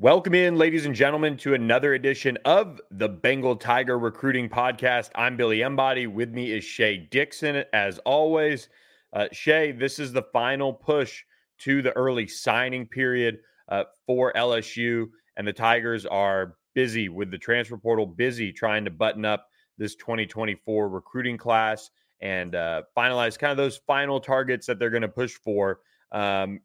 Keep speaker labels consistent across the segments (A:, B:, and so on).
A: Welcome in, ladies and gentlemen, to another edition of the Bengal Tiger Recruiting Podcast. I'm Billy Embody. With me is Shea Dixon, as always. Uh, Shea, this is the final push to the early signing period uh, for LSU, and the Tigers are busy with the transfer portal, busy trying to button up this 2024 recruiting class and uh, finalize kind of those final targets that they're going to push for. Um,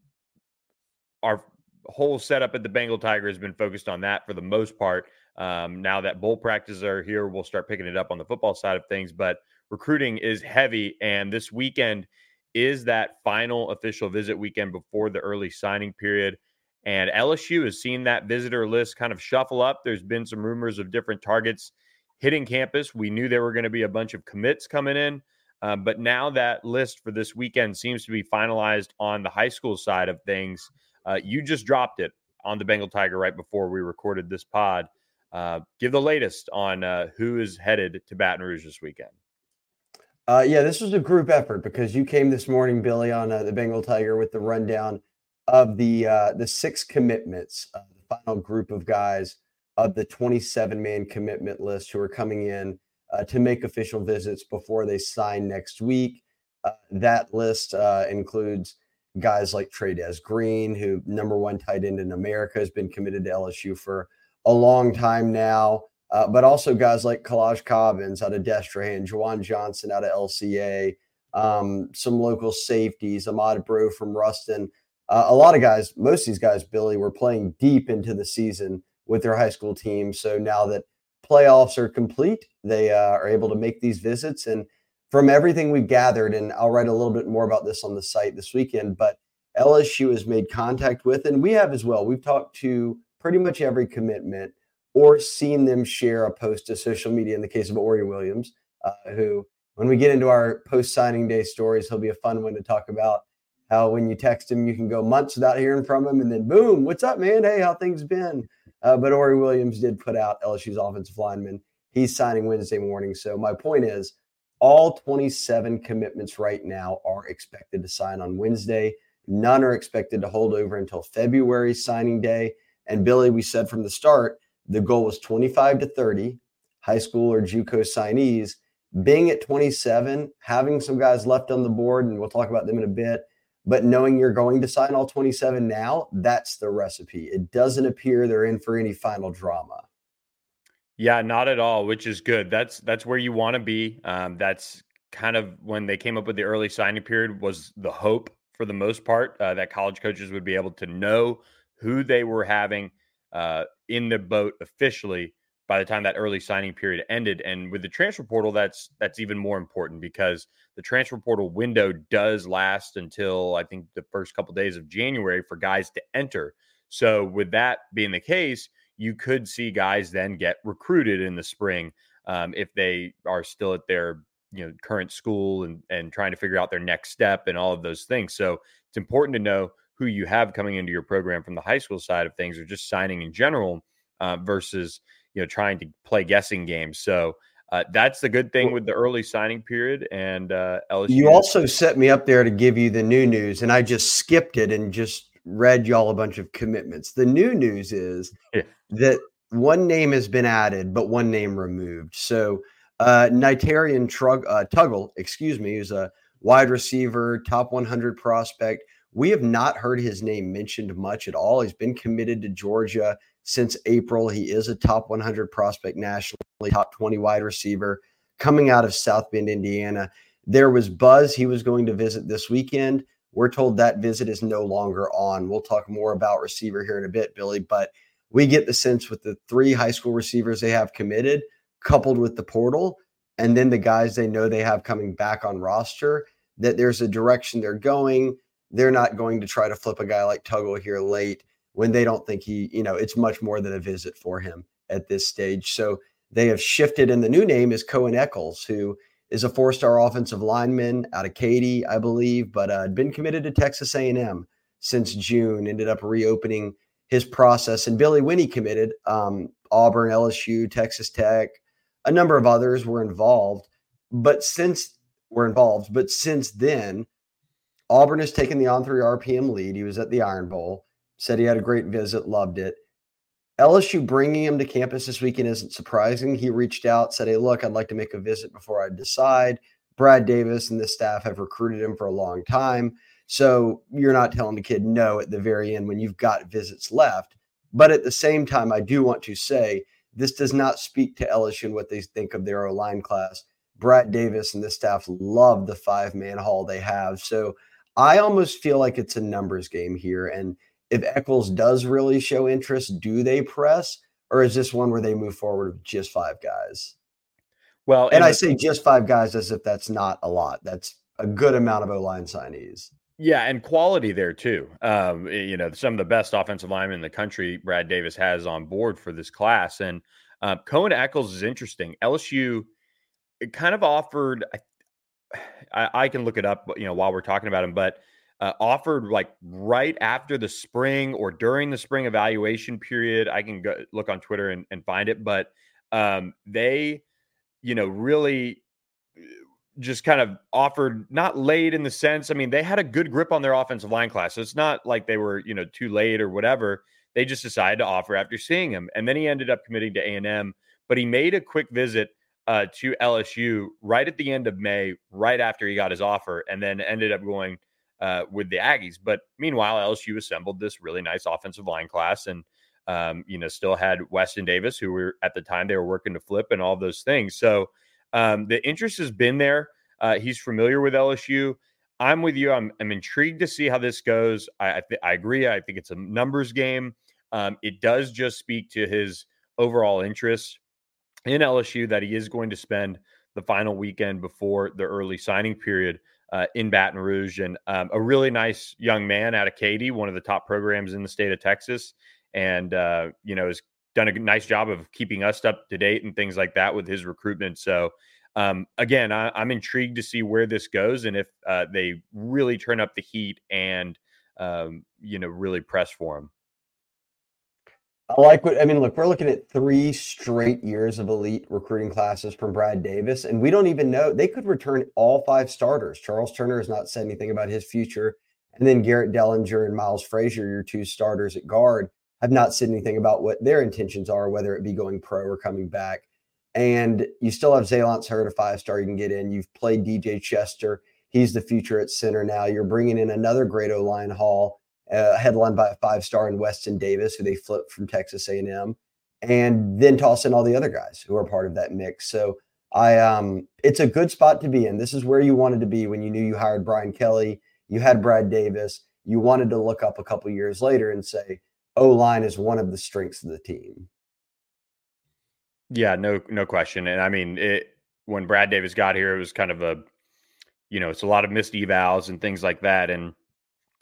A: our whole setup at the Bengal Tiger has been focused on that for the most part. Um, now that bowl practices are here, we'll start picking it up on the football side of things. But recruiting is heavy, and this weekend is that final official visit weekend before the early signing period. And LSU has seen that visitor list kind of shuffle up. There's been some rumors of different targets hitting campus. We knew there were going to be a bunch of commits coming in. Um, but now that list for this weekend seems to be finalized on the high school side of things. Uh, you just dropped it on the Bengal Tiger right before we recorded this pod. Uh, give the latest on uh, who is headed to Baton Rouge this weekend.
B: Uh, yeah, this was a group effort because you came this morning, Billy, on uh, the Bengal Tiger with the rundown of the uh, the six commitments, the final group of guys of the 27 man commitment list who are coming in to make official visits before they sign next week. that list includes guys like Trey'Dez Green, who number one tight end in America, has been committed to LSU for a long time now. Uh, but also guys like Kolaj Cobbins out of Destrehan, Ju'Juan Johnson out of LCA, um, some local safeties, Ahmad Breaux from Ruston. Uh, a lot of guys, most of these guys, Billy, were playing deep into the season with their high school teams. So now that playoffs are complete, they uh, are able to make these visits. And from everything we've gathered, and I'll write a little bit more about this on the site this weekend, but LSU has made contact with, and we have as well. We've talked to pretty much every commitment or seen them share a post to social media in the case of Ori Williams, uh, who, when we get into our post signing day stories, he'll be a fun one to talk about how when you text him, you can go months without hearing from him, and then boom, what's up, man? Hey, how things been? Uh, but Ori Williams did put out LSU's offensive lineman. He's signing Wednesday morning. So my point is, all 27 commitments right now are expected to sign on Wednesday. None are expected to hold over until February signing day. And Billy, we said from the start, the goal was 25 to 30 high school or JUCO signees. Being at 27, having some guys left on the board, and we'll talk about them in a bit, but knowing you're going to sign all 27 now, that's the recipe. It doesn't appear they're in for any final drama.
A: Yeah, not at all, which is good. That's that's where you want to be. Um, that's kind of when they came up with the early signing period was the hope for the most part uh, that college coaches would be able to know who they were having uh, in the boat officially by the time that early signing period ended. And with the transfer portal, that's that's even more important because the transfer portal window does last until I think the first couple days of January for guys to enter. So with that being the case, you could see guys then get recruited in the spring um, if they are still at their you know current school and and trying to figure out their next step and all of those things. So it's important to know who you have coming into your program from the high school side of things, or just signing in general, uh, versus you know trying to play guessing games. So. Uh, that's the good thing with the early signing period and uh, LSU.
B: You also set me up there to give you the new news, and I just skipped it and just read y'all a bunch of commitments. The new news is yeah. that one name has been added, but one name removed. So uh, Nitarian Trug, uh, Tuggle, excuse me, who's a wide receiver, top 100 prospect. We have not heard his name mentioned much at all. He's been committed to Georgia since April. He is a top 100 prospect nationally, top 20 wide receiver coming out of South Bend, Indiana. There was buzz he was going to visit this weekend. We're told that visit is no longer on. We'll talk more about receiver here in a bit, Billy, but we get the sense with the three high school receivers they have committed, coupled with the portal, and then the guys they know they have coming back on roster, that there's a direction they're going. They're not going to try to flip a guy like Tuggle here late. when they don't think he, you know, it's much more than a visit for him at this stage. So they have shifted, and the new name is Coen Echols, who is a four-star offensive lineman out of Katy, I believe, but uh, had been committed to Texas A&M since June. Ended up reopening his process, and Billy Winnie committed. Um, Auburn, LSU, Texas Tech, a number of others were involved, but since were involved, but since then, Auburn has taken the On3 RPM lead. He was at the Iron Bowl, said he had a great visit, loved it. LSU bringing him to campus this weekend isn't surprising. He reached out, said, Hey, look, I'd like to make a visit before I decide. Brad Davis and the staff have recruited him for a long time. So you're not telling the kid no at the very end when you've got visits left. But at the same time, I do want to say this does not speak to LSU and what they think of their O line class. Brad Davis and the staff love the five man haul they have. So I almost feel like it's a numbers game here. And if Echols does really show interest, do they press, or is this one where they move forward with just five guys?
A: Well,
B: and, and I say just five guys as if that's not a lot. That's a good amount of O line signees.
A: Yeah, and quality there too. Um, you know, some of the best offensive linemen in the country, Brad Davis has on board for this class, and uh, Coen Echols is interesting. LSU kind of offered. I, I, can look it up, you know, while we're talking about him, but uh, offered like right after the spring or during the spring evaluation period. I can go look on Twitter and, and find it, but um, they, you know, really uh, just kind of offered not late in the sense. I mean, they had a good grip on their offensive line class. So it's not like they were, you know, too late or whatever. They just decided to offer after seeing him, and then he ended up committing to A and M. But he made a quick visit uh, to LSU right at the end of May, right after he got his offer, and then ended up going uh, with the Aggies. But meanwhile, LSU assembled this really nice offensive line class and, um, you know, still had Weston Davis, who were at the time they were working to flip and all those things. So um, the interest has been there. Uh, he's familiar with LSU. I'm with you. I'm, I'm intrigued to see how this goes. I, I, th- I agree. I think it's a numbers game. Um, it does just speak to his overall interest in LSU that he is going to spend the final weekend before the early signing period uh, in Baton Rouge, and um, a really nice young man out of Katy, one of the top programs in the state of Texas, and uh, you know has done a nice job of keeping us up to date and things like that with his recruitment. So um, again, I, am intrigued to see where this goes and if uh, they really turn up the heat and um, you know really press for him.
B: I like what I mean. Look, we're looking at three straight years of elite recruiting classes from Brad Davis, and we don't even know they could return all five starters. Charles Turner has not said anything about his future, and then Garrett Dellinger and Miles Frazier, your two starters at guard, have not said anything about what their intentions are, whether it be going pro or coming back. And you still have Zalance Heard, a five star you can get in. You've played DJ Chester; he's the future at center now. You're bringing in another great O line haul uh, headlined by a five star in Weston Davis, who they flipped from Texas A&M, and then toss in all the other guys who are part of that mix. So I, um, it's a good spot to be in. This is where you wanted to be when you knew you hired Brian Kelly. You had Brad Davis. You wanted to look up a couple years later and say, O line is one of the strengths of the team.
A: Yeah, no, no question. And I mean, it when Brad Davis got here, it was kind of a, you know, it's a lot of missed evals and things like that. And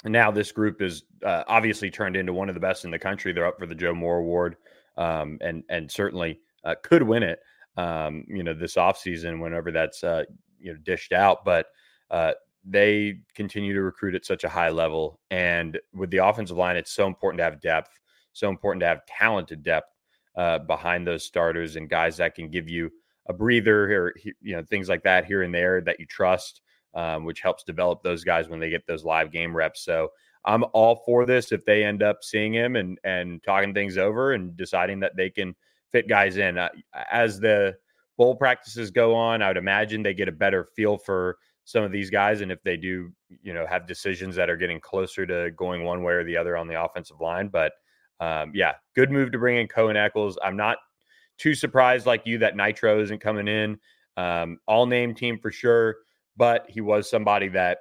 A: now this group is uh, obviously turned into one of the best in the country. They're up for the Joe Moore Award, um, and and certainly uh, could win it. Um, you know, this offseason whenever that's uh, you know dished out, but uh, they continue to recruit at such a high level. And with the offensive line, it's so important to have depth, so important to have talented depth uh, behind those starters and guys that can give you a breather or you know things like that here and there that you trust um, which helps develop those guys when they get those live game reps. So I'm all for this if they end up seeing him and and talking things over and deciding that they can fit guys in. Uh, as the bowl practices go on, I would imagine they get a better feel for some of these guys, and if they do, you know, have decisions that are getting closer to going one way or the other on the offensive line. But um, yeah, good move to bring in Coen Echols. I'm not too surprised like you that Nitro isn't coming in. Um, all name team for sure but he was somebody that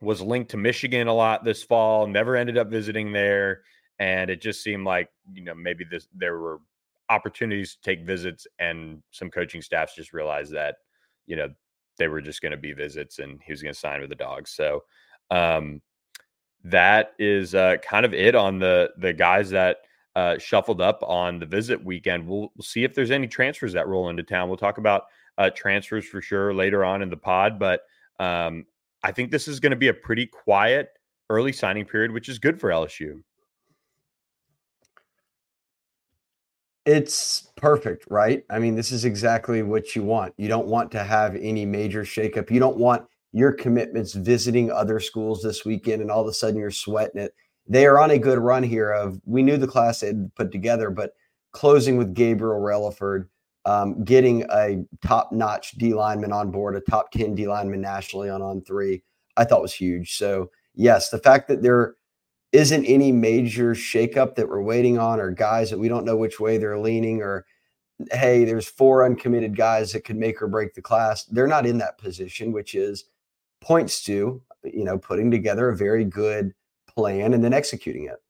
A: was linked to Michigan a lot this fall, never ended up visiting there. And it just seemed like, you know, maybe this there were opportunities to take visits and some coaching staffs just realized that, you know, they were just going to be visits and he was going to sign with the dogs. So um that is uh, kind of it on the the guys that uh, shuffled up on the visit weekend. We'll, we'll, see if there's any transfers that roll into town. We'll talk about uh, transfers for sure later on in the pod, but um, I think this is going to be a pretty quiet early signing period, which is good for LSU.
B: It's perfect, right? I mean, this is exactly what you want. You don't want to have any major shakeup. You don't want your commitments visiting other schools this weekend and all of a sudden you're sweating it. They are on a good run here of we knew the class they had put together, but closing with Gabriel Relaford, um, getting a top-notch D lineman on board, a top 10 D lineman nationally on on three, I thought was huge. So yes, the fact that there isn't any major shakeup that we're waiting on, or guys that we don't know which way they're leaning, or hey, there's four uncommitted guys that could make or break the class. They're not in that position, which is points to you know putting together a very good plan and then executing it.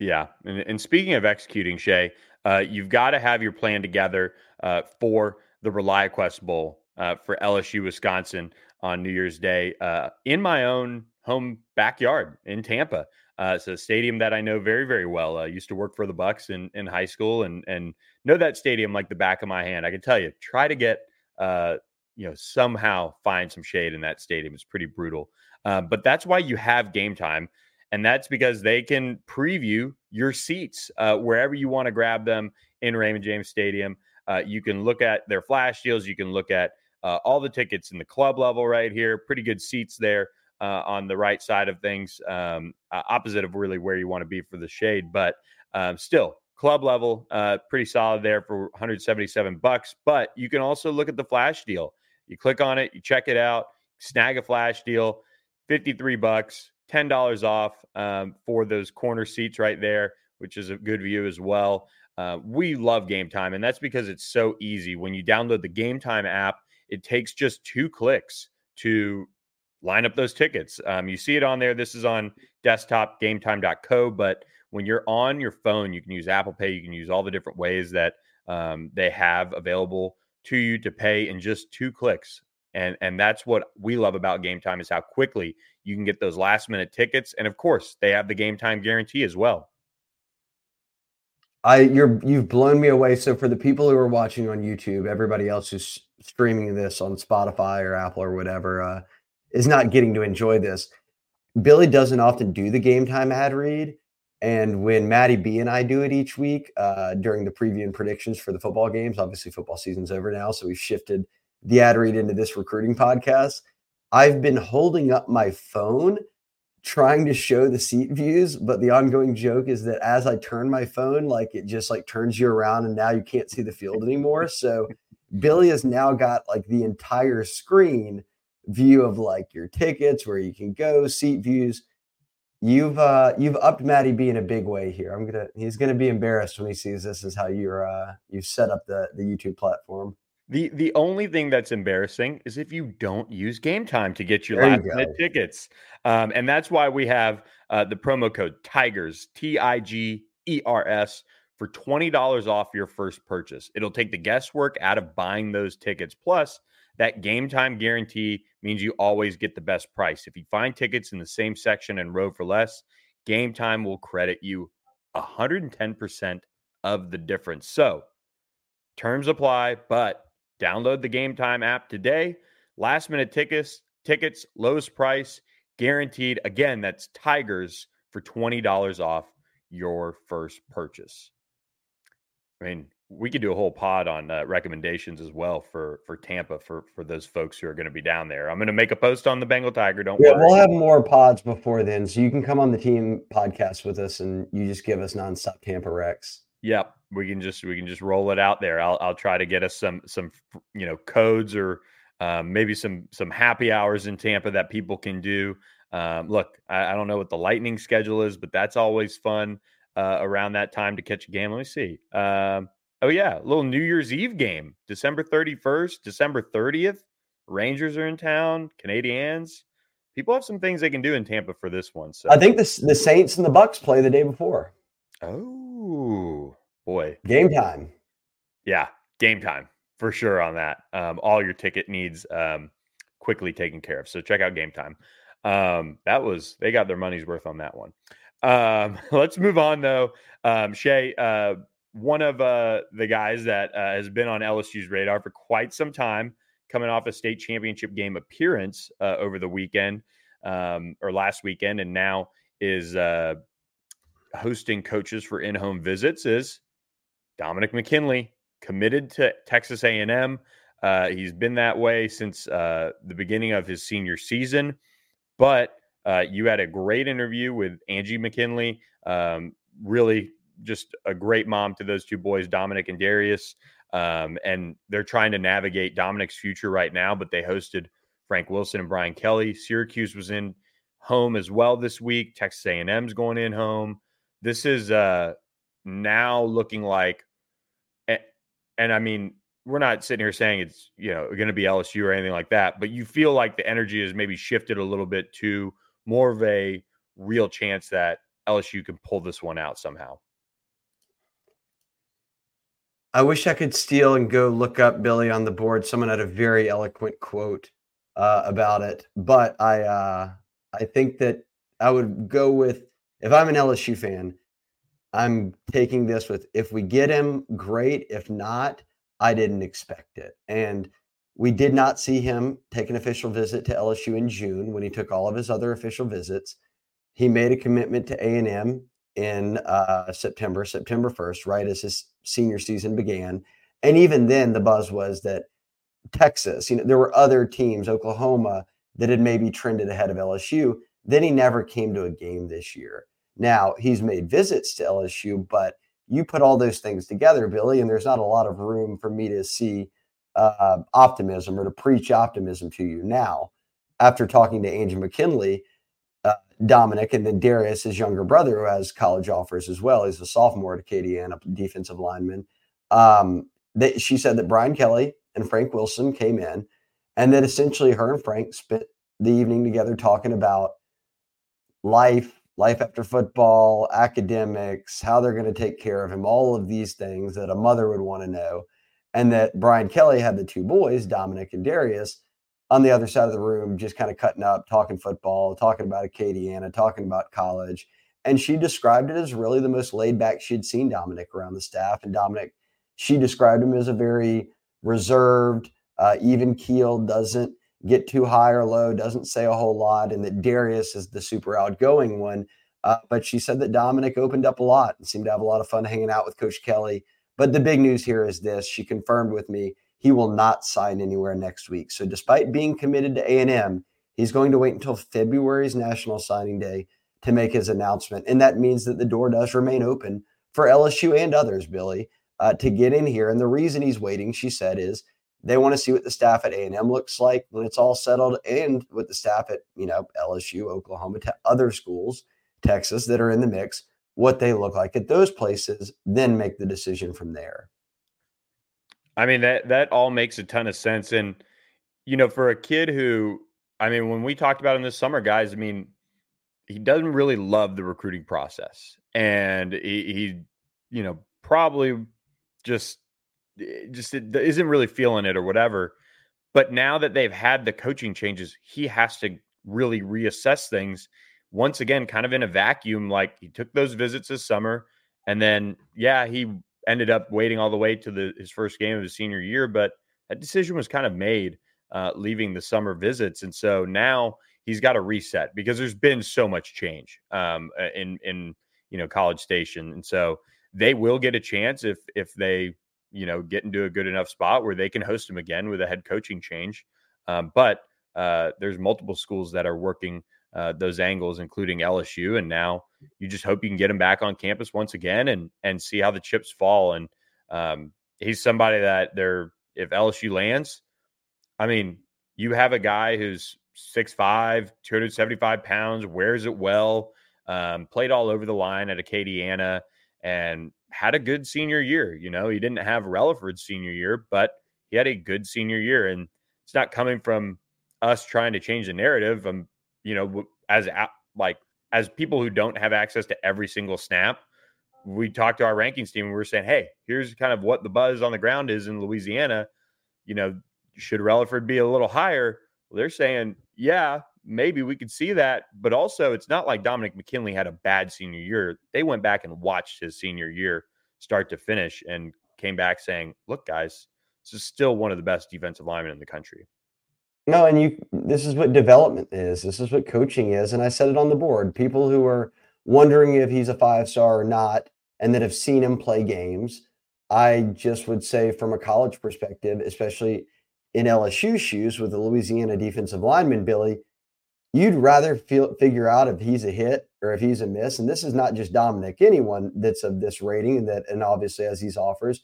A: Yeah, and, and speaking of executing, Shea, uh, you've got to have your plan together uh, for the ReliaQuest Bowl uh, for LSU Wisconsin on New Year's Day uh, in my own home backyard in Tampa. Uh, it's a stadium that I know very, very well. I used to work for the Bucs in, in high school and and know that stadium like the back of my hand. I can tell you, try to get uh, you know somehow find some shade in that stadium. It's pretty brutal. But that's why you have Gametime, and that's because they can preview your seats uh, wherever you want to grab them in Raymond James Stadium. Uh, you can look at their flash deals. You can look at uh, all the tickets in the club level right here. Pretty good seats there uh, on the right side of things, um, opposite of really where you want to be for the shade. But um, still, club level, uh, pretty solid there for 177 bucks. But you can also look at the flash deal. You click on it, you check it out, snag a flash deal, 53 bucks, $10 off um, for those corner seats right there, which is a good view as well. Uh, we love Gametime, and that's because it's so easy. When you download the Gametime app, it takes just two clicks to line up those tickets. Um, you see it on there. This is on desktop gametime.co, but when you're on your phone, you can use Apple Pay. You can use all the different ways that um, they have available to you to pay in just two clicks. And and that's what we love about Gametime is how quickly you can get those last minute tickets. And of course, they have the Gametime guarantee as well.
B: I you're you've blown me away. So for the people who are watching on YouTube, everybody else who's streaming this on Spotify or Apple or whatever uh, is not getting to enjoy this. Billy doesn't often do the Gametime ad read. And when Maddie B and I do it each week uh, during the preview and predictions for the football games, obviously football season's over now, so we've shifted the ad read into this recruiting podcast. I've been holding up my phone trying to show the seat views, but the ongoing joke is that as I turn my phone, like it just like turns you around and now you can't see the field anymore. So Billy has now got like the entire screen view of like your tickets, where you can go, seat views. You've uh you've upped Matty B in a big way here. I'm gonna he's gonna be embarrassed when he sees this is how you're uh you've set up the the YouTube platform.
A: The the only thing that's embarrassing is if you don't use Gametime to get your there last you minute tickets. Um, and that's why we have uh, the promo code Tigers, T I G E R S, for $20 off your first purchase. It'll take the guesswork out of buying those tickets. Plus, that Gametime guarantee means you always get the best price. If you find tickets in the same section and row for less, Gametime will credit you 110% of the difference. So, terms apply, but download the Gametime app today. Last minute tickets, tickets, lowest price, guaranteed. Again, that's Tigers for $20 off your first purchase. I mean, we could do a whole pod on uh, recommendations as well for for Tampa for for those folks who are going to be down there. I'm going to make a post on the Bengal Tiger. Don't yeah, worry.
B: We'll have more pods before then, so you can come on the team podcast with us, and you just give us nonstop Tampa Rex.
A: Yep, we can just we can just roll it out there. I'll I'll try to get us some some you know codes or um, maybe some some happy hours in Tampa that people can do. Um, look, I, I, don't know what the Lightning schedule is, but that's always fun uh, around that time to catch a game. Let me see. Um, Oh yeah, a little New Year's Eve game, December 31st, December 30th. Rangers are in town, Canadiens. People have some things they can do in Tampa for this one. So
B: I think the the Saints and the Bucs play the day before.
A: Oh boy,
B: Gametime.
A: Yeah, Gametime for sure on that. Um, all your ticket needs um, quickly taken care of. So check out Gametime. Um, that was they got their money's worth on that one. Um, let's move on though. Um, Shea, uh, one of uh, the guys that uh, has been on LSU's radar for quite some time, coming off a state championship game appearance uh, over the weekend um, or last weekend, and now is uh, hosting coaches for in-home visits. Is Dominick McKinley committed to Texas A&M? Uh, he's been that way since uh, the beginning of his senior season. But uh, you had a great interview with Angie McKinley. Um, really, just a great mom to those two boys, Dominick and Darius. Um, and they're trying to navigate Dominick's future right now. But they hosted Frank Wilson and Brian Kelly. Syracuse was in home as well this week. Texas A&M's going in home. This is uh, now looking like, and I mean, we're not sitting here saying it's you know going to be LSU or anything like that, but you feel like the energy has maybe shifted a little bit to more of a real chance that LSU can pull this one out somehow.
B: I wish I could steal and go look up Billy on the board. Someone had a very eloquent quote uh, about it, but I uh, I think that I would go with if I'm an LSU fan, I'm taking this with if we get him, great. If not, I didn't expect it. And we did not see him take an official visit to LSU in June when he took all of his other official visits. He made a commitment to A&M in uh, September, September 1st, right as his senior season began. And even then, the buzz was that Texas, you know, there were other teams, Oklahoma, that had maybe trended ahead of LSU. Then he never came to a game this year. Now he's made visits to LSU, but you put all those things together, Billy, and there's not a lot of room for me to see uh, optimism or to preach optimism to you. Now, after talking to Angie McKinley, uh, Dominick, and then Darius, his younger brother, who has college offers as well. He's a sophomore at Acadiana, defensive lineman. Um, she said that Brian Kelly and Frank Wilson came in, and that essentially her and Frank spent the evening together talking about life, life after football, academics, how they're going to take care of him, all of these things that a mother would want to know. And that Brian Kelly had the two boys, Dominick and Darius, on the other side of the room, just kind of cutting up, talking football, talking about Acadiana, talking about college. And she described it as really the most laid back she'd seen Dominick around the staff. And Dominick, she described him as a very reserved, uh, even keeled, doesn't get too high or low, doesn't say a whole lot, and that Darius is the super outgoing one. Uh, but she said that Dominick opened up a lot and seemed to have a lot of fun hanging out with Coach Kelly. But the big news here is this: she confirmed with me he will not sign anywhere next week. So, despite being committed to A and M, he's going to wait until February's National Signing Day to make his announcement, and that means that the door does remain open for LSU and others, Billy, uh, to get in here. And the reason he's waiting, she said, is they want to see what the staff at A&M looks like when it's all settled and with the staff at, you know, LSU, Oklahoma, te- other schools, Texas that are in the mix, what they look like at those places, then make the decision from there.
A: I mean that that all makes a ton of sense and you know for a kid who I mean when we talked about him this summer guys I mean he doesn't really love the recruiting process and he, he you know probably just just isn't really feeling it or whatever. But now that they've had the coaching changes, he has to really reassess things once again, kind of in a vacuum. Like he took those visits this summer, and then yeah, he ended up waiting all the way to the his first game of his senior year. But that decision was kind of made uh, leaving the summer visits, and so now he's got to reset because there's been so much change um, in in you know College Station, and so they will get a chance if if they you know, get into a good enough spot where they can host him again with a head coaching change. Um, but uh, there's multiple schools that are working uh, those angles, including LSU, and now you just hope you can get him back on campus once again and and see how the chips fall. And um, he's somebody that they're if LSU lands, I mean, you have a guy who's 6'5, 275 pounds, wears it well, um, played all over the line at Acadiana, and had a good senior year. You know, he didn't have Relaford's senior year, but he had a good senior year. And it's not coming from us trying to change the narrative. Um, you know, as like as people who don't have access to every single snap, we talked to our rankings team and we were saying, hey, here's kind of what the buzz on the ground is in Louisiana. You know, should Relaford be a little higher? Well, they're saying, yeah, maybe we could see that. But also, it's not like Dominick McKinley had a bad senior year. They went back and watched his senior year start to finish and came back saying, look, guys, this is still one of the best defensive linemen in the country.
B: No, and you this is what development is. This is what coaching is. And I said it on the board. People who are wondering if he's a five star or not, and that have seen him play games, I just would say from a college perspective, especially in LSU shoes with the Louisiana defensive lineman, Billy, you'd rather feel figure out if he's a hit or if he's a miss. And this is not just Dominick, anyone that's of this rating that and obviously as these offers,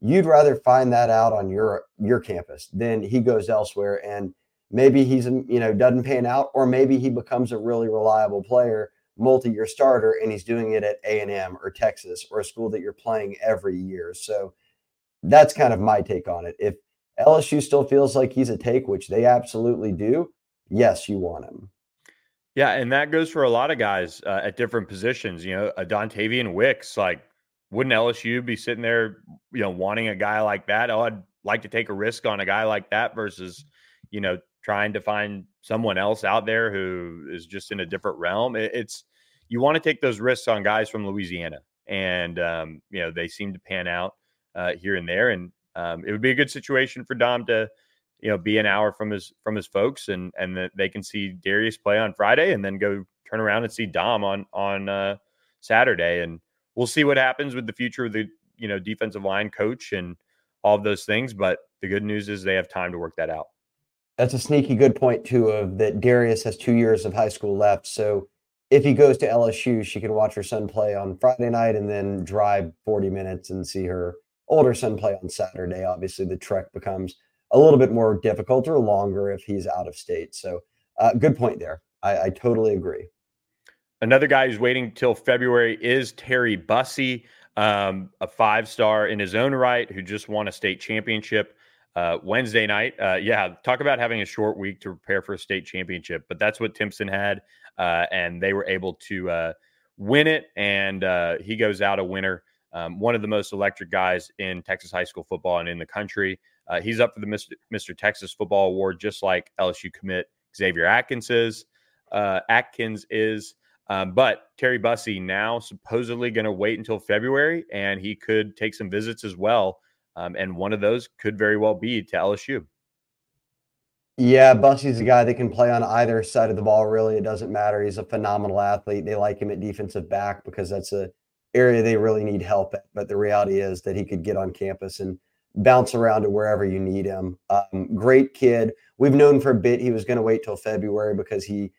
B: you'd rather find that out on your your campus than he goes elsewhere and maybe he's um, you know doesn't pan out or maybe he becomes a really reliable player multi-year starter and he's doing it at a&m or texas or a school that you're playing every year so that's kind of my take on it if lsu still feels like he's a take which they absolutely do yes you want him
A: yeah and that goes for a lot of guys uh, at different positions you know a dontayvion wicks like wouldn't lsu be sitting there you know wanting a guy like that oh i'd like to take a risk on a guy like that versus you know trying to find someone else out there who is just in a different realm. It, it's you want to take those risks on guys from Louisiana, and um, you know they seem to pan out uh, here and there, and um, it would be a good situation for Dom to you know be an hour from his from his folks, and and that they can see Darius play on Friday, and then go turn around and see Dom on on uh, Saturday, and we'll see what happens with the future of the you know defensive line coach and all of those things. But the good news is they have time to work that out.
B: That's a sneaky good point too. Of that, Darius has two years of high school left. So if he goes to LSU, she can watch her son play on Friday night and then drive 40 minutes and see her older son play on Saturday. Obviously, the trek becomes a little bit more difficult or longer if he's out of state. So, uh, good point there. I, I, totally agree.
A: Another guy who's waiting till February is Terry Bussey, um, a five star in his own right, who just won a state championship uh, Wednesday night. Uh, yeah, talk about having a short week to prepare for a state championship, but that's what Timpson had, uh, and they were able to uh, win it, and uh, he goes out a winner. Um, one of the most electric guys in Texas high school football and in the country. Uh, he's up for the Mr. Mr. Texas Football Award, just like LSU commit Xavier Atkins is. Atkins is. Um, but Terry Bussey now supposedly going to wait until February, and he could take some visits as well um, and one of those could very well be to LSU.
B: Yeah, Bussey's a guy that can play on either side of the ball. Really, it doesn't matter. He's a phenomenal athlete. They like him at defensive back because that's a area they really need help at. But the reality is that he could get on campus and bounce around to wherever you need him. Um, great kid. We've known for a bit he was going to wait till February because he,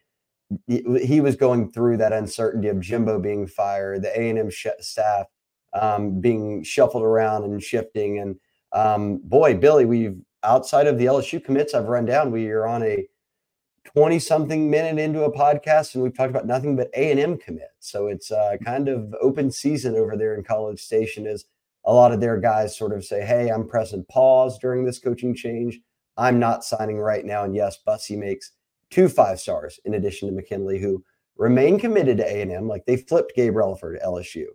B: he, he was going through that uncertainty of Jimbo being fired, the A and M sh- staff um, being shuffled around and shifting. And um, boy, Billy, we've outside of the LSU commits I've run down, we are on a 20 something minute into a podcast and we've talked about nothing but A&M commits. So it's uh, kind of open season over there in College Station as a lot of their guys sort of say, hey, I'm pressing pause during this coaching change. I'm not signing right now. And yes, Bussey makes two five stars in addition to McKinley, who remain committed to A&M. Like they flipped Gabe Relaford to LSU.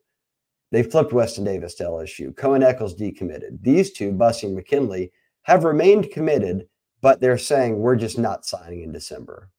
B: They flipped Weston Davis to LSU. Coen Echols decommitted. These two, Bussey and McKinley, have remained committed, but they're saying we're just not signing in December.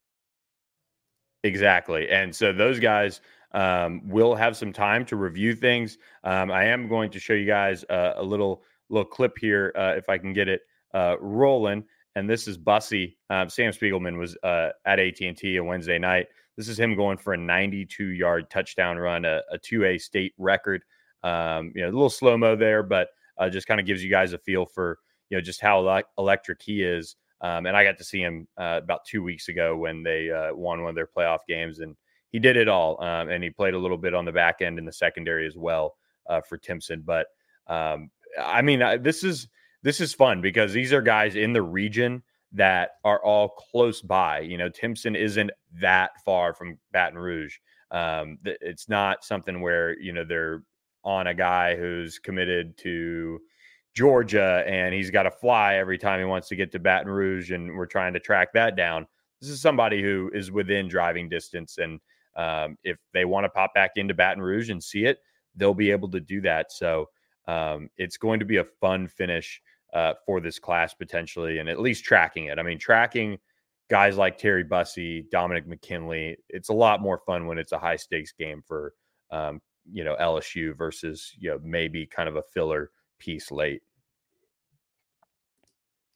A: Exactly. And so those guys um, will have some time to review things. Um, I am going to show you guys uh, a little little clip here uh, if I can get it uh, rolling. And this is Bussey. Um, Sam Spiegelman was uh, at AT&T a Wednesday night. This is him going for a 92 yard touchdown run, a, a 2A state record. Um, you know, a little slow mo there, but uh, just kind of gives you guys a feel for you know just how le- electric he is. Um, and I got to see him uh, about two weeks ago when they won one of their playoff games, and he did it all. Um, and he played a little bit on the back end in the secondary as well uh, for Timpson. But um, I mean, this is this is fun because these are guys in the region that are all close by. You know, Timpson isn't that far from Baton Rouge. Um, it's not something where you know they're on a guy who's committed to Georgia and he's got to fly every time he wants to get to Baton Rouge, and we're trying to track that down. This is somebody who is within driving distance, and um, if they want to pop back into Baton Rouge and see it, they'll be able to do that. So um, it's going to be a fun finish uh, for this class potentially, and at least tracking it. I mean, tracking guys like Terry Bussey, Dominick McKinley. It's a lot more fun when it's a high stakes game for um, you know LSU versus you know maybe kind of a filler piece late.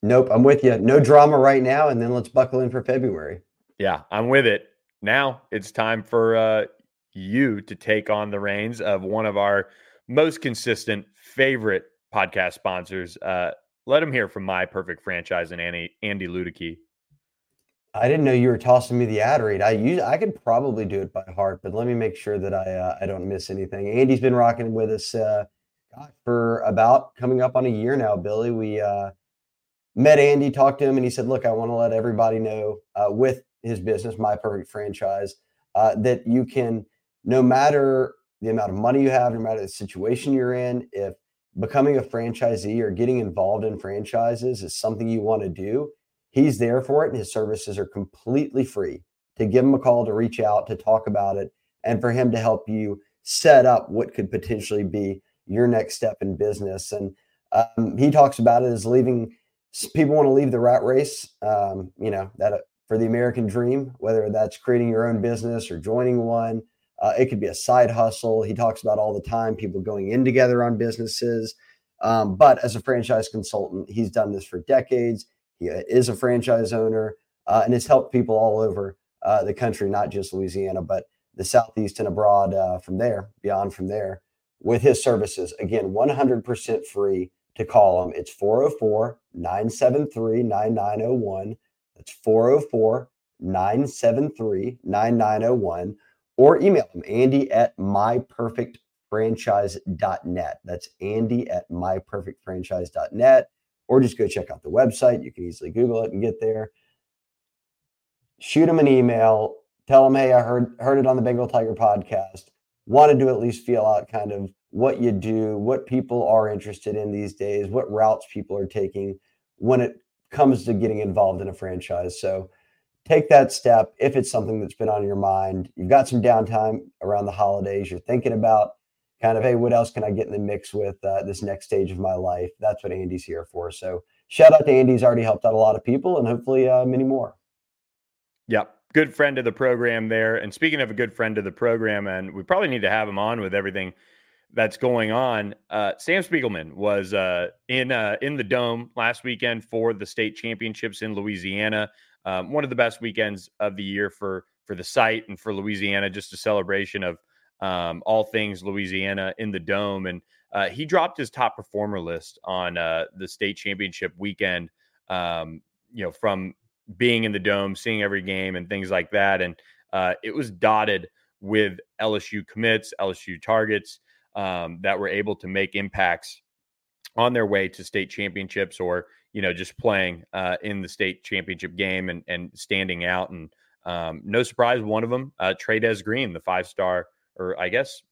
B: Nope, I'm with you. No drama right now, and then let's buckle in for February.
A: Yeah, I'm with it. Now it's time for uh, you to take on the reins of one of our most consistent favorite podcast sponsors. Uh, let them hear from my perfect franchise and Andy Andy Ludicky.
B: I didn't know you were tossing me the ad read. I use I could probably do it by heart, but let me make sure that I uh, I don't miss anything. Andy's been rocking with us uh, for about coming up on a year now. Billy, we uh, met Andy, talked to him, and he said, "Look, I want to let everybody know uh, with his business, My Perfect Franchise, uh, that you can, no matter the amount of money you have, no matter the situation you're in, if becoming a franchisee or getting involved in franchises is something you want to do, he's there for it, and his services are completely free. To give him a call, to reach out, to talk about it, and for him to help you set up what could potentially be your next step in business. And um, he talks about it as leaving people want to leave the rat race, um, you know, that for the American dream, whether that's creating your own business or joining one. Uh, it could be a side hustle. He talks about all the time people going in together on businesses. Um, but as a franchise consultant, he's done this for decades. He uh, is a franchise owner uh, and has helped people all over uh, the country, not just Louisiana, but the Southeast and abroad uh, from there, beyond from there, with his services. Again, 100% free to call him. It's 404 973 9901. That's 404 973 9901. Or email him, Andy at myperfectfranchise.net. That's Andy at myperfectfranchise.net. Or just go check out the website. You can easily Google it and get there. Shoot him an email. Tell him, hey, I heard heard it on the Bengal Tiger podcast. Wanted to at least feel out kind of what you do, what people are interested in these days, what routes people are taking when it comes to getting involved in a franchise. So take that step if it's something that's been on your mind. You've got some downtime around the holidays. You're thinking about kind of, hey, what else can I get in the mix with uh, this next stage of my life? That's what Andy's here for. So shout out to Andy. He's already helped out a lot of people and hopefully uh, many more.
A: Yep. Good friend of the program there. And speaking of a good friend of the program, and we probably need to have him on with everything – that's going on. Uh, Sam Spiegelman was uh, in uh, in the dome last weekend for the state championships in Louisiana. Um, one of the best weekends of the year for for the site and for Louisiana. Just a celebration of um, all things Louisiana in the dome. And uh, he dropped his top performer list on uh, the state championship weekend. Um, you know, from being in the dome, seeing every game, and things like that. And uh, it was dotted with LSU commits, LSU targets um, that were able to make impacts on their way to state championships or you know just playing uh, in the state championship game and and standing out and um, no surprise one of them uh, Trey'Dez Green the five star or I guess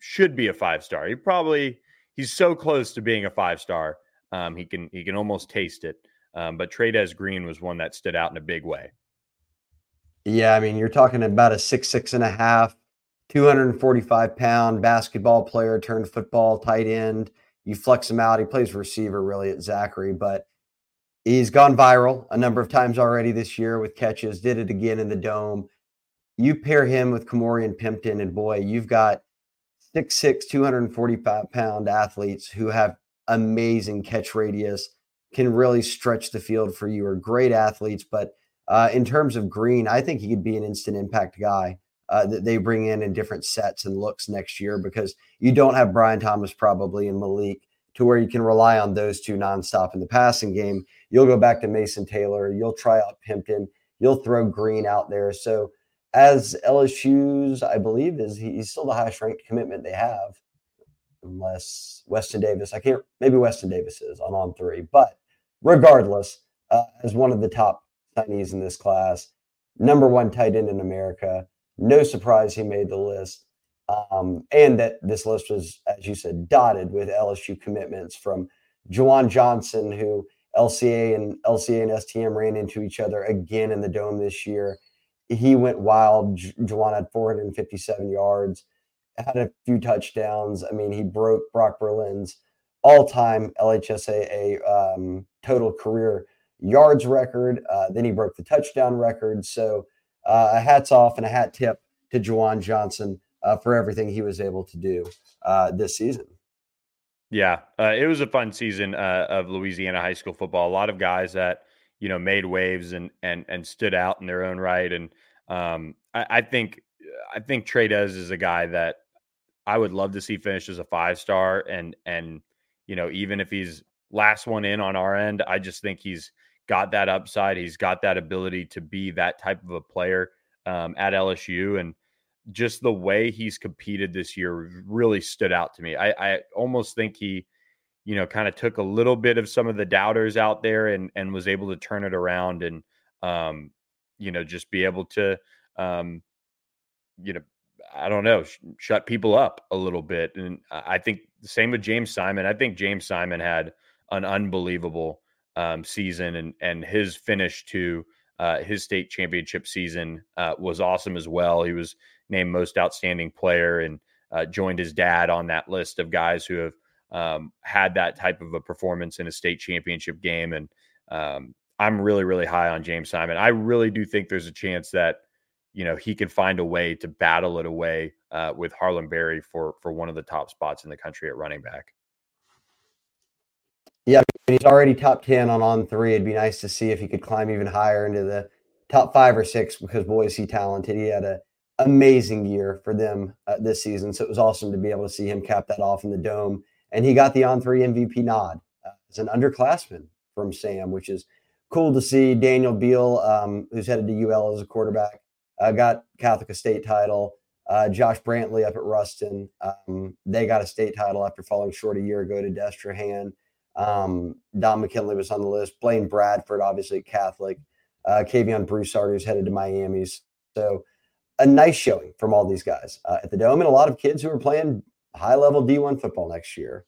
A: should be a five star he probably he's so close to being a five star um, he can he can almost taste it um, but Trey'Dez Green was one that stood out in a big way.
B: Yeah I mean you're talking about a six six and a half 245 pound basketball player turned football tight end. You flex him out. He plays receiver really at Zachary, but he's gone viral a number of times already this year with catches, did it again in the dome. You pair him with Ka'Morreun Pimpton, and boy, you've got 6'6, 245 pound athletes who have amazing catch radius, can really stretch the field for you, are great athletes. But uh, in terms of Green, I think he could be an instant impact guy uh, that they bring in in different sets and looks next year because you don't have Brian Thomas probably and Malik to where you can rely on those two nonstop in the passing game. You'll go back to Mason Taylor. You'll try out Pimpton. You'll throw Green out there. So as LSU's, I believe, is he's still the highest ranked commitment they have, unless Weston Davis. I can't. Maybe Weston Davis is on on three, but regardless, uh, as one of the top signees in this class, number one tight end in America. No surprise he made the list. Um, and that this list was, as you said, dotted with LSU commitments from Ju'Juan Johnson, who LCA and LCA and STM ran into each other again in the dome this year. He went wild. Ju'Juan had 457 yards, had a few touchdowns. I mean, he broke Brock Berlin's all-time LHSAA um, total career yards record. Uh, then he broke the touchdown record. So a hats off and a hat tip to Ju'Juan Johnson uh, for everything he was able to do uh, this season.
A: Yeah, uh, it was a fun season of Louisiana high school football. A lot of guys that you know made waves and and and stood out in their own right. And um, I, I think I think Trey'Dez is a guy that I would love to see finish as a five star. And and you know even if he's last one in on our end, I just think he's got that upside. He's got that ability to be that type of a player um, at LSU and just the way he's competed this year really stood out to me. I, I almost think he, you know, kind of took a little bit of some of the doubters out there and and was able to turn it around and um, you know, just be able to um, you know, I don't know, sh- shut people up a little bit. And I think the same with James Simon. I think James Simon had an unbelievable um, season and and his finish to uh, his state championship season uh, was awesome as well. He was named most outstanding player and uh, joined his dad on that list of guys who have um, had that type of a performance in a state championship game. And um, I'm really, really high on James Simon. I really do think there's a chance that you know he can find a way to battle it away uh, with Harlem Berry for for one of the top spots in the country at running back.
B: Yeah, he's already top ten on On3. It'd be nice to see if he could climb even higher into the top five or six because boy is he talented. He had a amazing year for them uh, this season. So it was awesome to be able to see him cap that off in the dome. And he got the On3 MVP nod uh, as an underclassman from Sam, which is cool to see. Daniel Beal, um, who's headed to UL as a quarterback, uh, got Catholic state title. Uh, Josh Brantley up at Ruston, um, they got a state title after falling short a year ago to Destrehan. Um, Don McKinley was on the list. Blaine Bradford, obviously Catholic. Uh, Kavion Broussard, who's headed to Miami's. So a nice showing from all these guys uh, at the Dome and a lot of kids who are playing high level D1 football next year.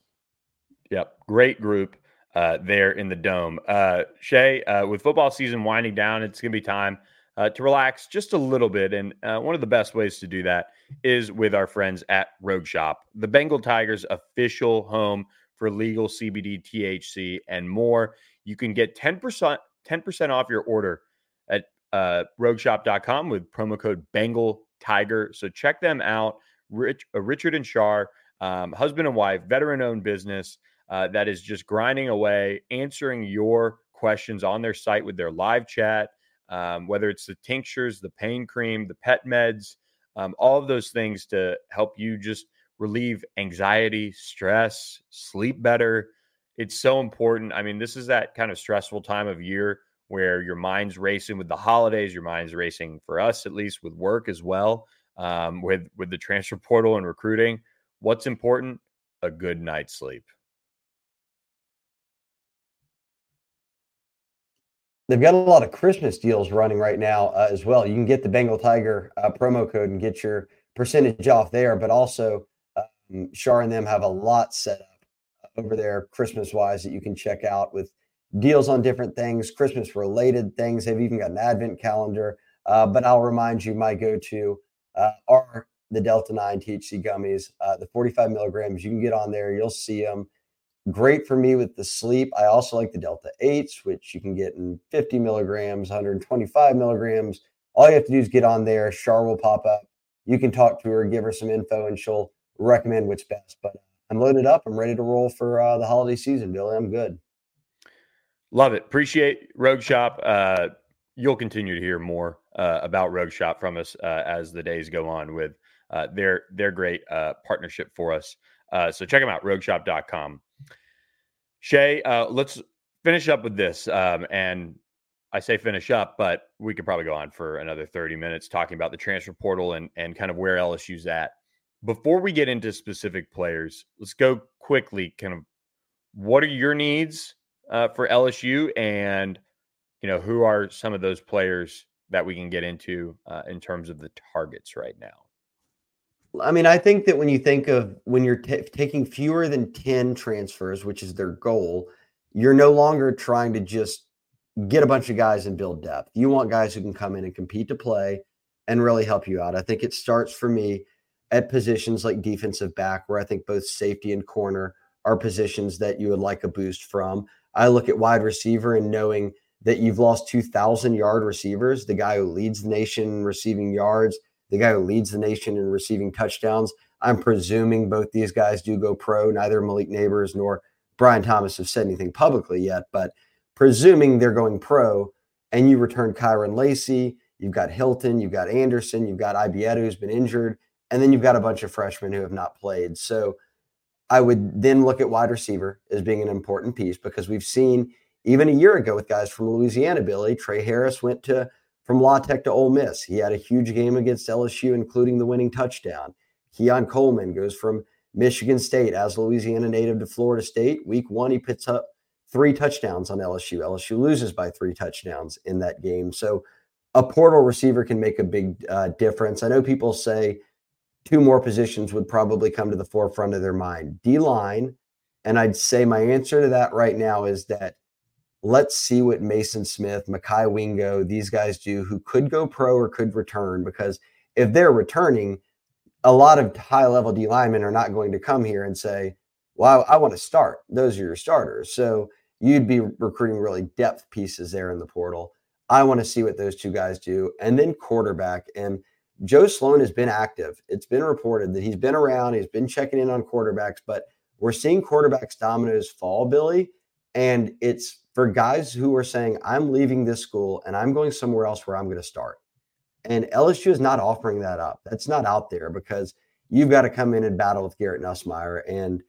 A: Yep. Great group uh, there in the Dome. Uh, Shea, uh, with football season winding down, it's going to be time uh, to relax just a little bit. And uh, one of the best ways to do that is with our friends at Rogue Shop, the Bengal Tigers official home for legal CBD, THC, and more. You can get 10%, 10% off your order at uh, rogueshop.com with promo code Bengal Tiger. So check them out. Rich, uh, Richard and Shar, um, husband and wife, veteran owned business uh, that is just grinding away, answering your questions on their site with their live chat, um, whether it's the tinctures, the pain cream, the pet meds, um, all of those things to help you just relieve anxiety, stress, sleep better. It's so important. I mean, this is that kind of stressful time of year where your mind's racing with the holidays, your mind's racing for us at least with work as well, um, with with the transfer portal and recruiting. What's important? A good night's sleep.
B: They've got a lot of Christmas deals running right now uh, as well. You can get the Bengal Tiger uh, promo code and get your percentage off there, but also Shar and them have a lot set up uh, over there Christmas wise that you can check out with deals on different things, Christmas related things. They've even got an advent calendar. Uh, but I'll remind you, my go to uh, are the Delta 9 THC gummies, uh, the 45 milligrams. You can get on there, you'll see them. Great for me with the sleep. I also like the Delta 8s, which you can get in 50 milligrams, 125 milligrams. All you have to do is get on there. Shar will pop up. You can talk to her, give her some info, and she'll recommend what's best. But I'm loaded up. I'm ready to roll for uh, the holiday season, Billy. I'm good.
A: Love it. Appreciate Rogue Shop. Uh, you'll continue to hear more uh, about Rogue Shop from us uh, as the days go on with uh, their their great uh, partnership for us. So check them out, rogueshop.com. Shea, let's finish up with this. Um, and I say finish up, but we could probably go on for another 30 minutes talking about the transfer portal and, and kind of where LSU's at. Before we get into specific players, let's go quickly. Kind of what are your needs? uh, for LSU, and you know who are some of those players that we can get into uh, in terms of the targets right now.
B: I mean, I think that when you think of when you're t- taking fewer than 10 transfers, which is their goal, you're no longer trying to just get a bunch of guys and build depth. You want guys who can come in and compete to play and really help you out. I think it starts for me at positions like defensive back, where I think both safety and corner are positions that you would like a boost from. I look at wide receiver and knowing that you've lost 2,000 yard receivers, the guy who leads the nation in receiving yards, the guy who leads the nation in receiving touchdowns. I'm presuming both these guys do go pro. Neither Malik Nabers nor Brian Thomas have said anything publicly yet, but presuming they're going pro and you return Kyren Lacy, you've got Hilton, you've got Anderson, you've got Ibieta who's been injured, and then you've got a bunch of freshmen who have not played. So I would then look at wide receiver as being an important piece because we've seen even a year ago with guys from Louisiana, Billy, Tre Harris went to from La Tech to Ole Miss. He had a huge game against LSU, including the winning touchdown. Keon Coleman goes from Michigan State as Louisiana native to Florida State. Week one, he puts up three touchdowns on LSU. LSU loses by three touchdowns in that game. So a portal receiver can make a big uh, difference. I know people say two more positions would probably come to the forefront of their mind D line. And I'd say my answer to that right now is that let's see what Mason Smith, Mekhi Wingo, these guys do who could go pro or could return. Because if they're returning, a lot of high level D linemen are not going to come here and say, well, I, I want to start. Those are your starters. So you'd be recruiting really depth pieces there in the portal. I want to see what those two guys do. And then quarterback. And Joe Sloan has been active. It's been reported that he's been around, he's been checking in on quarterbacks, but we're seeing quarterbacks dominoes fall, Billy. And it's for guys who are saying, I'm leaving this school and I'm going somewhere else where I'm going to start. And LSU is not offering that up. That's not out there because you've got to come in and battle with Garrett Nussmeier. And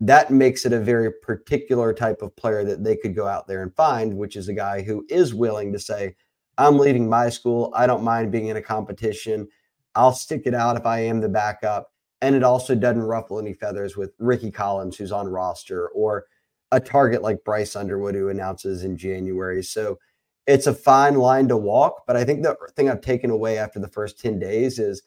B: that makes it a very particular type of player that they could go out there and find, which is a guy who is willing to say, I'm leaving my school. I don't mind being in a competition. I'll stick it out if I am the backup. And it also doesn't ruffle any feathers with Rickie Collins, who's on roster, or a target like Bryce Underwood, who announces in January. So it's a fine line to walk. But I think the thing I've taken away after the first 10 days is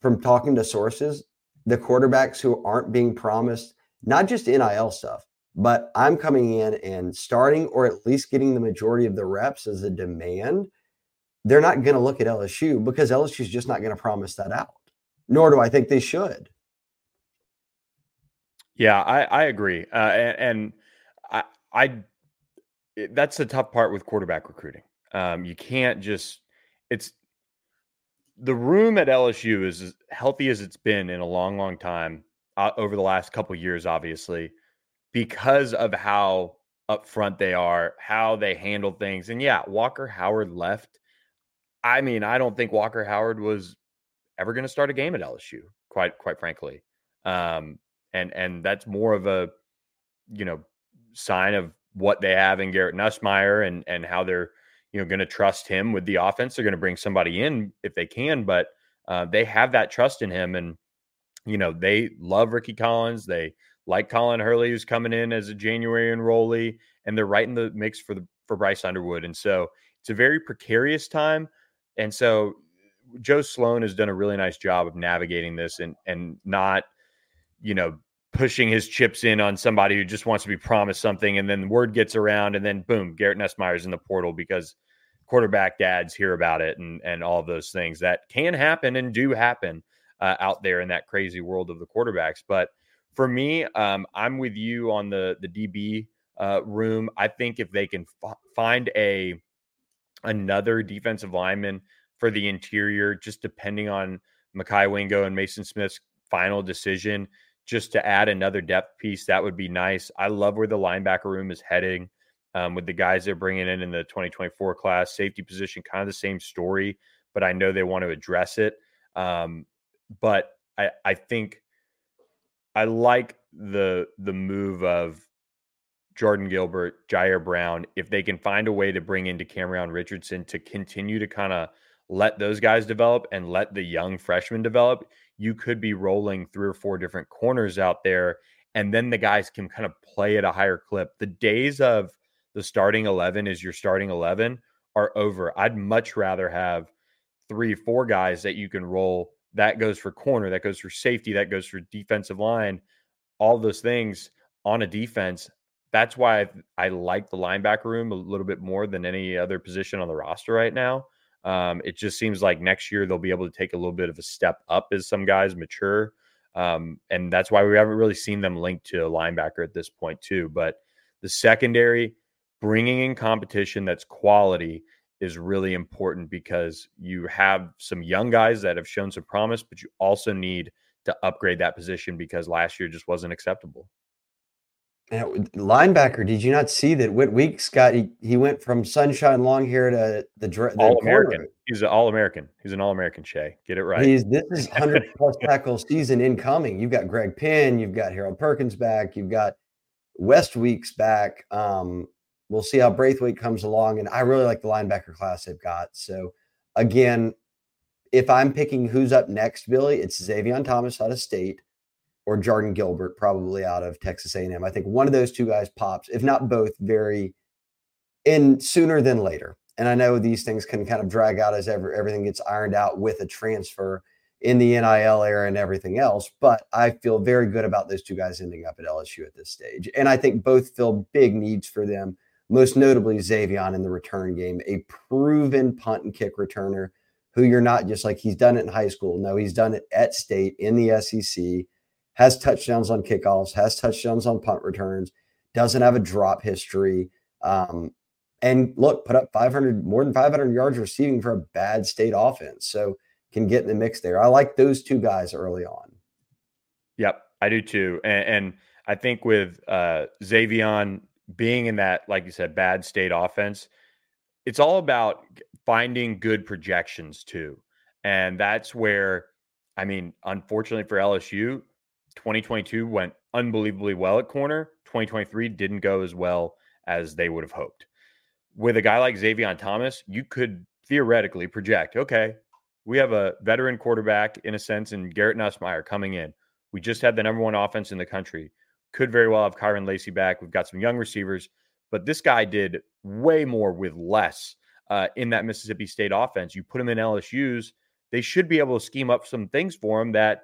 B: from talking to sources, the quarterbacks who aren't being promised not just NIL stuff, but I'm coming in and starting or at least getting the majority of the reps as a demand. They're not going to look at LSU because LSU is just not going to promise that out. Nor do I think they should.
A: Yeah, I, I agree, uh, and, and I, I that's the tough part with quarterback recruiting. Um, you can't just it's the room at LSU is as healthy as it's been in a long, long time uh, over the last couple years, obviously, because of how upfront they are, how they handle things. And yeah, Walker Howard left. I mean, I don't think Walker Howard was ever going to start a game at LSU, quite quite frankly. Um, and and that's more of a you know sign of what they have in Garrett Nussmeier and and how they're you know going to trust him with the offense. They're going to bring somebody in if they can, but uh, they have that trust in him, and you know, they love Rickie Collins. They like Colin Hurley, who's coming in as a January enrollee, and they're right in the mix for the for Bryce Underwood. And so it's a very precarious time. And so Joe Sloan has done a really nice job of navigating this and and not, you know, pushing his chips in on somebody who just wants to be promised something, and then the word gets around, and then boom, Garrett Nussmeier's in the portal because quarterback dads hear about it and and all those things that can happen and do happen uh, out there in that crazy world of the quarterbacks. But for me, um, I'm with you on the the DB uh, room. I think if they can f- find a another defensive lineman for the interior, just depending on Mekhi Wingo and Mason Smith's final decision, just to add another depth piece, that would be nice. I love where the linebacker room is heading. Um, with the guys they're bringing in in the 2024 class, safety position, kind of the same story, but I know they want to address it. Um, but I I think I like the the move of Jardin Gilbert, Jair Brown, if they can find a way to bring in Decamerion Richardson to continue to kind of let those guys develop and let the young freshmen develop, you could be rolling three or four different corners out there. And then the guys can kind of play at a higher clip. The days of the starting 11 is your starting 11 are over. I'd much rather have three, four guys that you can roll that goes for corner, that goes for safety, that goes for defensive line, all those things on a defense. That's why I, I like the linebacker room a little bit more than any other position on the roster right now. Um, it just seems like next year they'll be able to take a little bit of a step up as some guys mature. Um, and that's why we haven't really seen them linked to a linebacker at this point, too. But the secondary, bringing in competition that's quality is really important because you have some young guys that have shown some promise, but you also need to upgrade that position because last year just wasn't acceptable.
B: Now, linebacker, did you not see that Whit Weeks got he, he went from sunshine long hair to the, the
A: all American. He's an all American. He's an all American. Shea, get it right.
B: He's this is hundred plus tackle season incoming. You've got Greg Penn, you've got Harold Perkins back, you've got Whit Weeks back. Um, we'll see how Braithwaite comes along, and I really like the linebacker class they've got. So again, if I'm picking who's up next, Billy, it's Zavion Thomas out of state or Jardin Gilbert, probably out of Texas A&M. I think one of those two guys pops, if not both, very in sooner than later. And I know these things can kind of drag out as ever everything gets ironed out with a transfer in the NIL era and everything else. But I feel very good about those two guys ending up at LSU at this stage. And I think both fill big needs for them, most notably Zavion in the return game, a proven punt and kick returner who you're not just like he's done it in high school. No, he's done it at state in the SEC, has touchdowns on kickoffs, has touchdowns on punt returns, doesn't have a drop history. Um, and look, put up 500, more than 500 yards receiving for a bad state offense. So can get in the mix there. I like those two guys early on.
A: Yep, I do too. And, and I think with uh, Zavion being in that, like you said, bad state offense, it's all about finding good projections too. And that's where, I mean, unfortunately for LSU, 2022 went unbelievably well at corner. 2023 didn't go as well as they would have hoped. With a guy like Zavion Thomas, you could theoretically project, okay, we have a veteran quarterback in a sense, and Garrett Nussmeier coming in. We just had the number one offense in the country. Could very well have Kyren Lacy back. We've got some young receivers, but this guy did way more with less uh, in that Mississippi State offense. You put him in LSU's, they should be able to scheme up some things for him that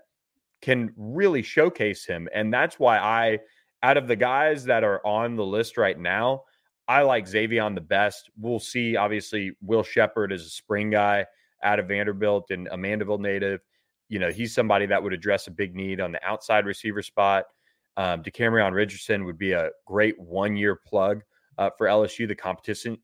A: can really showcase him. And that's why I, out of the guys that are on the list right now, I like Zavion the best. We'll see. Obviously, Will Sheppard is a spring guy out of Vanderbilt and a Mandeville native. You know, he's somebody that would address a big need on the outside receiver spot. Um, Decamerion Richardson would be a great one year plug uh, for LSU. The competition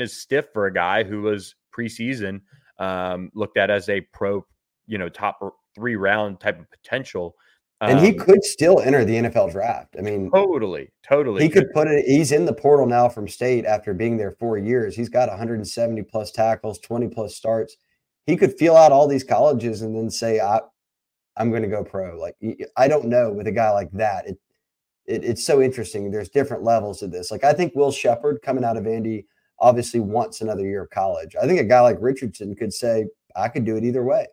A: is stiff for a guy who was preseason um, looked at as a pro, you know, top three round type of potential.
B: Um, and he um, could still enter the NFL draft. I mean,
A: totally, totally.
B: He could put it. He's in the portal now from state after being there four years. He's got 170 plus tackles, 20 plus starts he could feel out all these colleges and then say, I, I'm going to go pro. Like, I don't know with a guy like that. It, it, it's so interesting. There's different levels of this. Like, I think Will Sheppard coming out of Vandy obviously wants another year of college. I think a guy like Richardson could say, I could do it either way.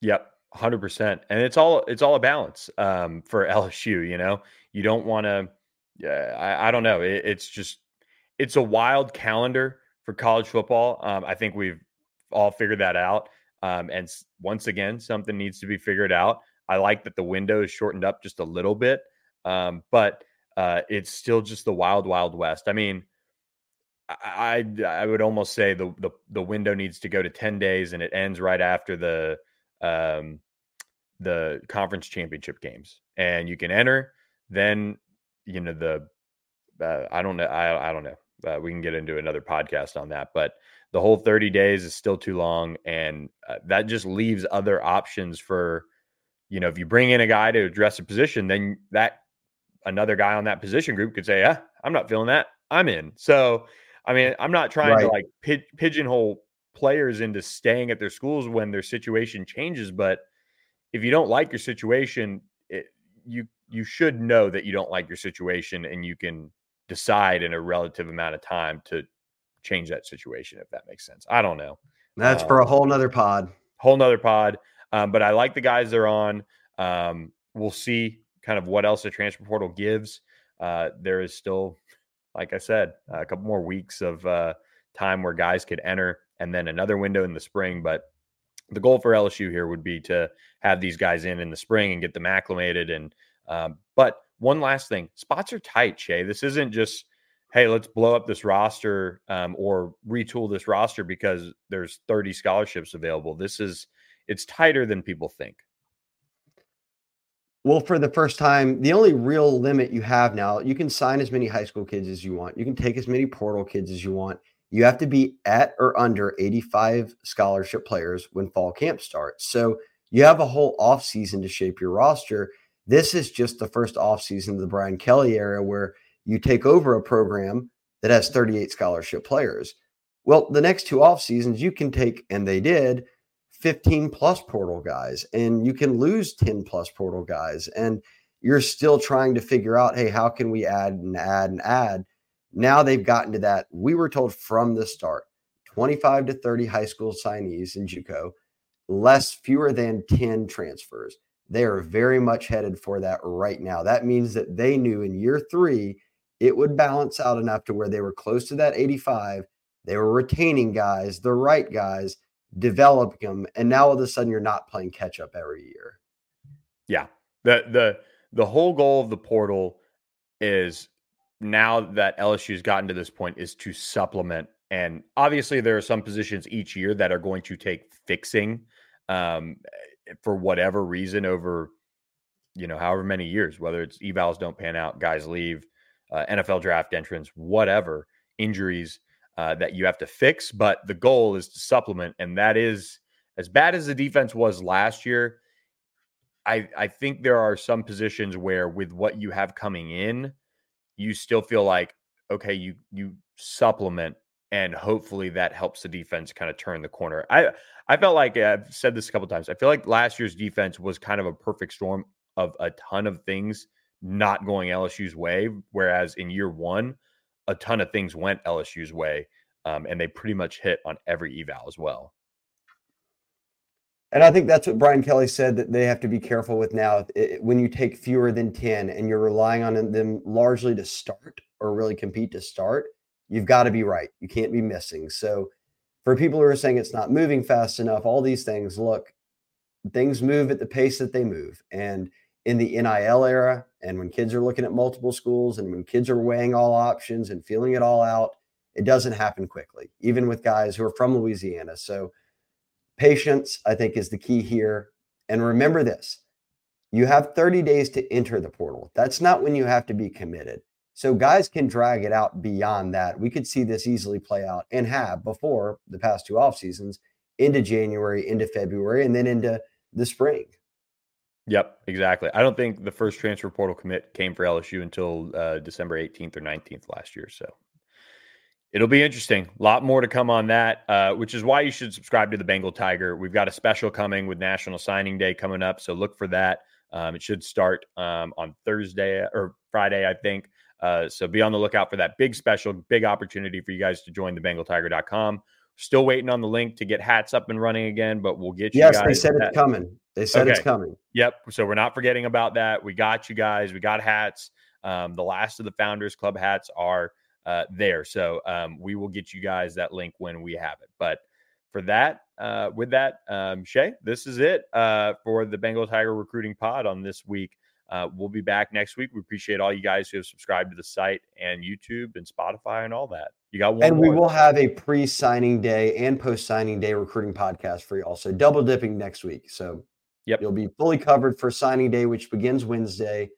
A: Yep. 100% and it's all it's all a balance um, for lsu you know you don't want to uh, I, I, don't know it, it's just it's a wild calendar for college football um, i think we've all figured that out um, and once again, something needs to be figured out. I like that the window is shortened up just a little bit, um, but uh, it's still just the wild, wild west. I mean, I I would almost say the, the the window needs to go to ten days, and it ends right after the um, the conference championship games, and you can enter. Then you know the uh, I don't know I I don't know. Uh, we can get into another podcast on that, but the whole 30 days is still too long and uh, that just leaves other options for you know if you bring in a guy to address a position then that another guy on that position group could say yeah i'm not feeling that i'm in so i mean i'm not trying right. to like pi- pigeonhole players into staying at their schools when their situation changes but if you don't like your situation it, you you should know that you don't like your situation and you can decide in a relative amount of time to change that situation if that makes sense. I don't know.
B: That's um, for a um, whole nother pod.
A: Whole nother pod. Um, but I like the guys they're on. Um, we'll see kind of what else the transfer portal gives. Uh, there is still, like I said, a couple more weeks of uh, time where guys could enter, and then another window in the spring. But the goal for LSU here would be to have these guys in in the spring and get them acclimated. And um, but one last thing, spots are tight, Shea. This isn't just hey, let's blow up this roster um, or retool this roster because there's 30 scholarships available. This is it's tighter than people think.
B: Well, for the first time, the only real limit you have now, you can sign as many high school kids as you want. You can take as many portal kids as you want. You have to be at or under 85 scholarship players when fall camp starts. So you have a whole off season to shape your roster. This is just the first off season of the Brian Kelly era where you take over a program that has 38 scholarship players. Well, the next two off seasons you can take, and they did, 15 plus portal guys, and you can lose 10 plus portal guys, and you're still trying to figure out, hey, how can we add and add and add? Now they've gotten to that. We were told from the start 25 to 30 high school signees in JUCO, less, fewer than 10 transfers. They are very much headed for that right now. That means that they knew in year three it would balance out enough to where they were close to that 85. They were retaining guys, the right guys, developing them, and now all of a sudden you're not playing catch up every year.
A: Yeah. The the the whole goal of the portal is now that LSU's gotten to this point is to supplement and obviously there are some positions each year that are going to take fixing um, for whatever reason over you know however many years whether it's evals don't pan out guys leave uh, NFL draft entrance, whatever injuries uh, that you have to fix. But the goal is to supplement, and that is as bad as the defense was last year. I I think there are some positions where with what you have coming in, you still feel like okay, you you supplement and hopefully that helps the defense kind of turn the corner. I I felt like I've said this a couple times. I feel like last year's defense was kind of a perfect storm of a ton of things not going LSU's way. Whereas in year one, a ton of things went LSU's way, um, and they pretty much hit on every eval as well.
B: And I think that's what Brian Kelly said that they have to be careful with now. It, when you take fewer than 10 and you're relying on them largely to start or really compete to start, you've got to be right. You can't be missing. So, for people who are saying it's not moving fast enough, all these things, look, things move at the pace that they move. And in the NIL era and when kids are looking at multiple schools and when kids are weighing all options and feeling it all out, it doesn't happen quickly, even with guys who are from Louisiana. So, patience, I think, is the key here. And remember this you have 30 days to enter the portal. That's not when you have to be committed. So, guys can drag it out beyond that. We could see this easily play out and have before the past two off seasons into January, into February, and then into the spring.
A: Yep, exactly. I don't think the first transfer portal commit came for LSU until uh, December 18th or 19th last year. So it'll be interesting. A lot more to come on that, uh, which is why you should subscribe to the Bengal Tiger. We've got a special coming with National Signing Day coming up. So look for that. Um, it should start um, on Thursday or Friday, I think. Uh, so be on the lookout for that big special, big opportunity for you guys to join the BengalTiger.com. Still waiting on the link to get hats up and running again, but we'll get you
B: yes, they said that. it's coming. They said okay. it's coming.
A: Yep. So we're not forgetting about that. We got you guys. We got hats. Um, the last of the Founders Club hats are uh, there. So um, we will get you guys that link when we have it. But for that, uh, with that, um, Shea, this is it uh, for the Bengal Tiger Recruiting Pod on this week. Uh, we'll be back next week. We appreciate all you guys who have subscribed to the site and YouTube and Spotify and all that. You got one.
B: And more. we will have a pre-signing day and post-signing day recruiting podcast for you. Also, double dipping next week. So,
A: yep,
B: you'll be fully covered for signing day, which begins Wednesday,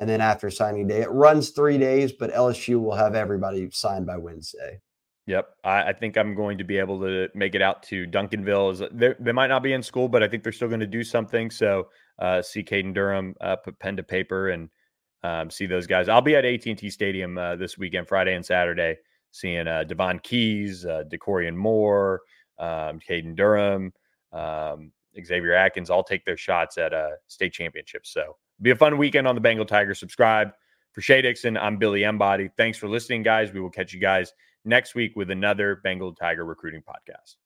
B: and then after signing day, it runs three days. But LSU will have everybody signed by Wednesday.
A: Yep, I, I, think I'm going to be able to make it out to Duncanville. They might not be in school, but I think they're still going to do something. So uh, see Caden Durham uh, put pen to paper and um, see those guys. I'll be at AT&T Stadium uh, this weekend, Friday and Saturday, seeing uh, Devon Keys, uh, DeCorian Moore, um, Caden Durham, um, Xavier Atkins. All take their shots at uh, state championships. So be a fun weekend on the Bengal Tiger. Subscribe for Shea Dixon. I'm Billy Embody. Thanks for listening, guys. We will catch you guys next week with another Bengal Tiger recruiting podcast.